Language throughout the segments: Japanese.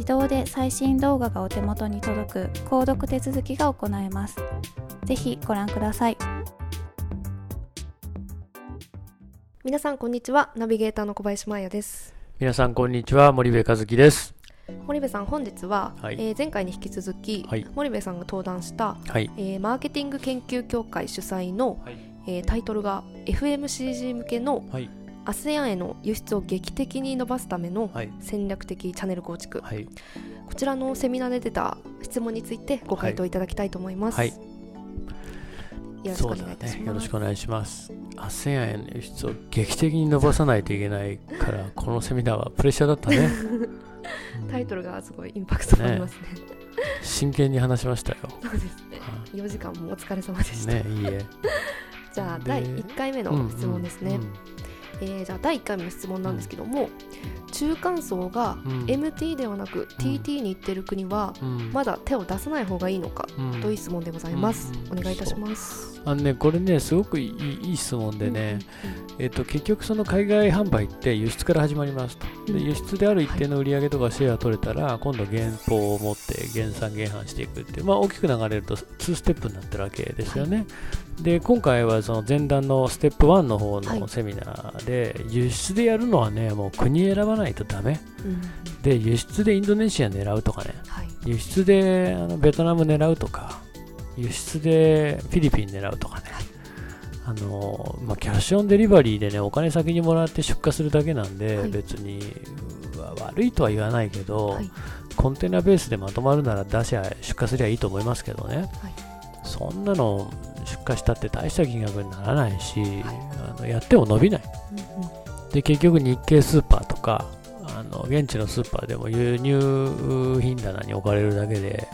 自動で最新動画がお手元に届く購読手続きが行えます。ぜひご覧ください。皆さんこんにちは。ナビゲーターの小林真彩です。皆さんこんにちは。森部和樹です。森部さん本日は、はい。えー前回に引き続き、はい。森部さんが登壇した、はい。えーマーケティング研究協会主催の、はい。えータイトルが FMCG 向けのはい ASEAN への輸出を劇的に伸ばすためのはい。戦略的チャンネル構築、はい。こちらのセミナーで出た質問についてご回答いただきたいと思います、はい。よろしくお願いします、ね。よろしくお願いします。ASEAN への輸出を劇的に伸ばさないといけないからこのセミナーはプレッシャーだったね。うん。タイトルがすごいインパクトがありますね。真剣に話しましたよ。そうですね。4時間もお疲れ様でした、ねいいえ。で じゃあ第1回目の質問ですね、うんうんえーじゃあ第1回目の質問なんですけども、中間層がうん。MT ではなく TT に行ってる国はうん。まだ手を出さない方がいいのかうん。という質問でございます、うん。お願いいたします。あのねこれねすごくいいいい質問でね、えっと結局その海外販売って輸出から始まりますと。でうん。輸出である一定の売り上げとかシェア取れたら、今度原稿を持って減産減販していくっていう、まあ、大きく流れると2ステップになってるわけですよね、で今回はその前段のステップ1の方はい。のセミナーで、輸出でやるのはねもう国選ばないとダメ。うんうんで輸出でインドネシア狙うとかね。はい。輸出であのベトナム狙うとか輸出でフィリピン狙うとかね、あのまあ、キャッシュオンデリバリーでねお金先にもらって出荷するだけなんで、はい。別に悪いとは言わないけど、はい。コンテナベースでまとまるなら出しゃ出荷すりゃいいと思いますけどね、はい。そんなの出荷したって大した金額にならないし、あのやっても伸びない。うんうん。で結局日系スーパーとかあの現地のスーパーでも輸入品棚に置かれるだけで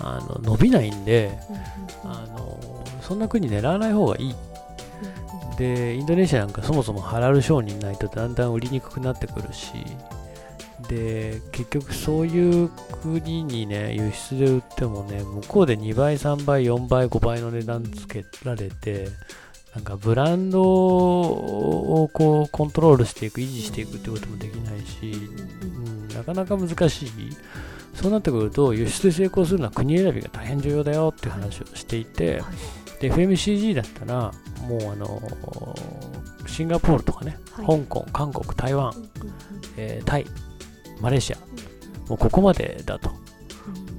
あの伸びないんでうんうん。あのそんな国狙わない方がいい。うんうん。でインドネシアなんかそもそもハラル承認ないとだんだん売りにくくなってくるしで結局そういう国にね輸出で売ってもね向こうで2倍3倍4倍5倍の値段つけられてなんかブランドをこうコントロールしていく維持していくってこともできないし、うん、なかなか難しい。そうなってくると輸出で成功するのは国選びが大変重要だよっていう話をしていて、はいで FMCG だったらもうあのシンガポールとかね、はい。香港韓国台湾、えータイマレーシア。もうここまでだと。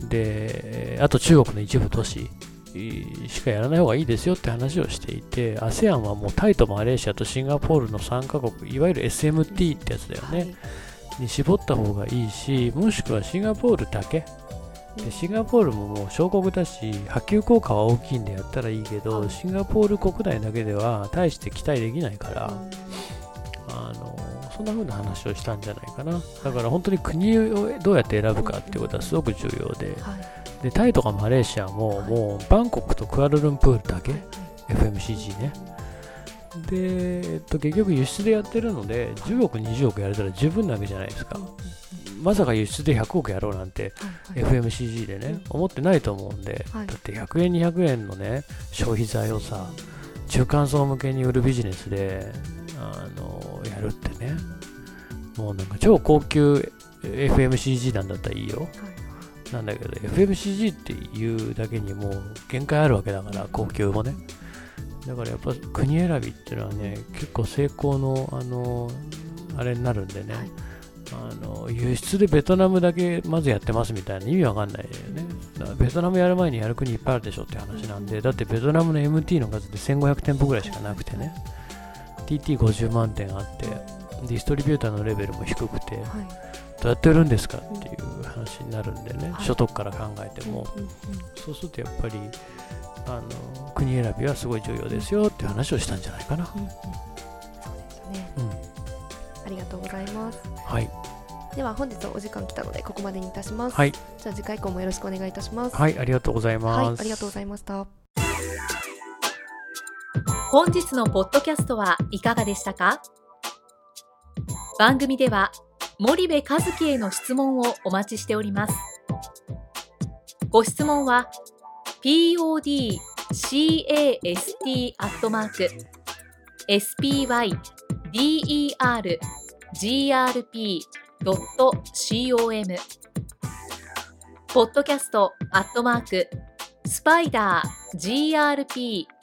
うん。であと中国の一部都市えーしかやらない方がいいですよって話をしていて ASEAN はもうタイとマレーシアとシンガポールの3カ国いわゆる SMT ってやつだよね、はい。に絞った方がいいしもしくはシンガポールだけ。でシンガポールももう小国だし波及効果は大きいんでやったらいいけど、はい。シンガポール国内だけでは大して期待できないから、あのそんな風な話をしたんじゃないかな。だから本当に国をどうやって選ぶかっていうことはすごく重要で。はい。でタイとかマレーシアもはい。もうバンコクとクアラルンプールだけはい。FMCG ね。で、えっと、結局輸出でやってるので10億20億やれたら十分なわけじゃないですか。まさか輸出で100億やろうなんて FMCG でね思ってないと思うんで、はい。だって100円200円のね消費財をさ中間層向けに売るビジネスであのやるってね。もうなんか超高級 FMCG なんだったらいいよ。なんだけど FMCG っていうだけにもう限界あるわけだから高級もね。だからやっぱ国選びっていうのはね結構成功のあのあれになるんでね、はい。あの輸出でベトナムだけまずやってますみたいな意味わかんないよね。だからベトナムやる前にやる国いっぱいあるでしょって話なんでだってベトナムの MT の数って1500店舗ぐらいしかなくてね TT50 万店あってディストリビューターのレベルも低くてはい。どうやって売るんですかっていう話になるんでね、はい。所得から考えても、うんうんそうするとやっぱりあの国選びはすごい重要ですよっていう話をしたんじゃないかな、うんうん。そうですね。うん、ありがとうございます。はい。では本日はお時間来たのでここまでにいたします。はい。じゃあ次回以降もよろしくお願いいたします。はいありがとうございます、はいありがとうございました本日のポッドキャストはいかがでしたか？番組では森部和樹への質問をお待ちしております。ご質問は podcast アットマーク spydergrp.com ポッドキャストアットマークスパイダー grp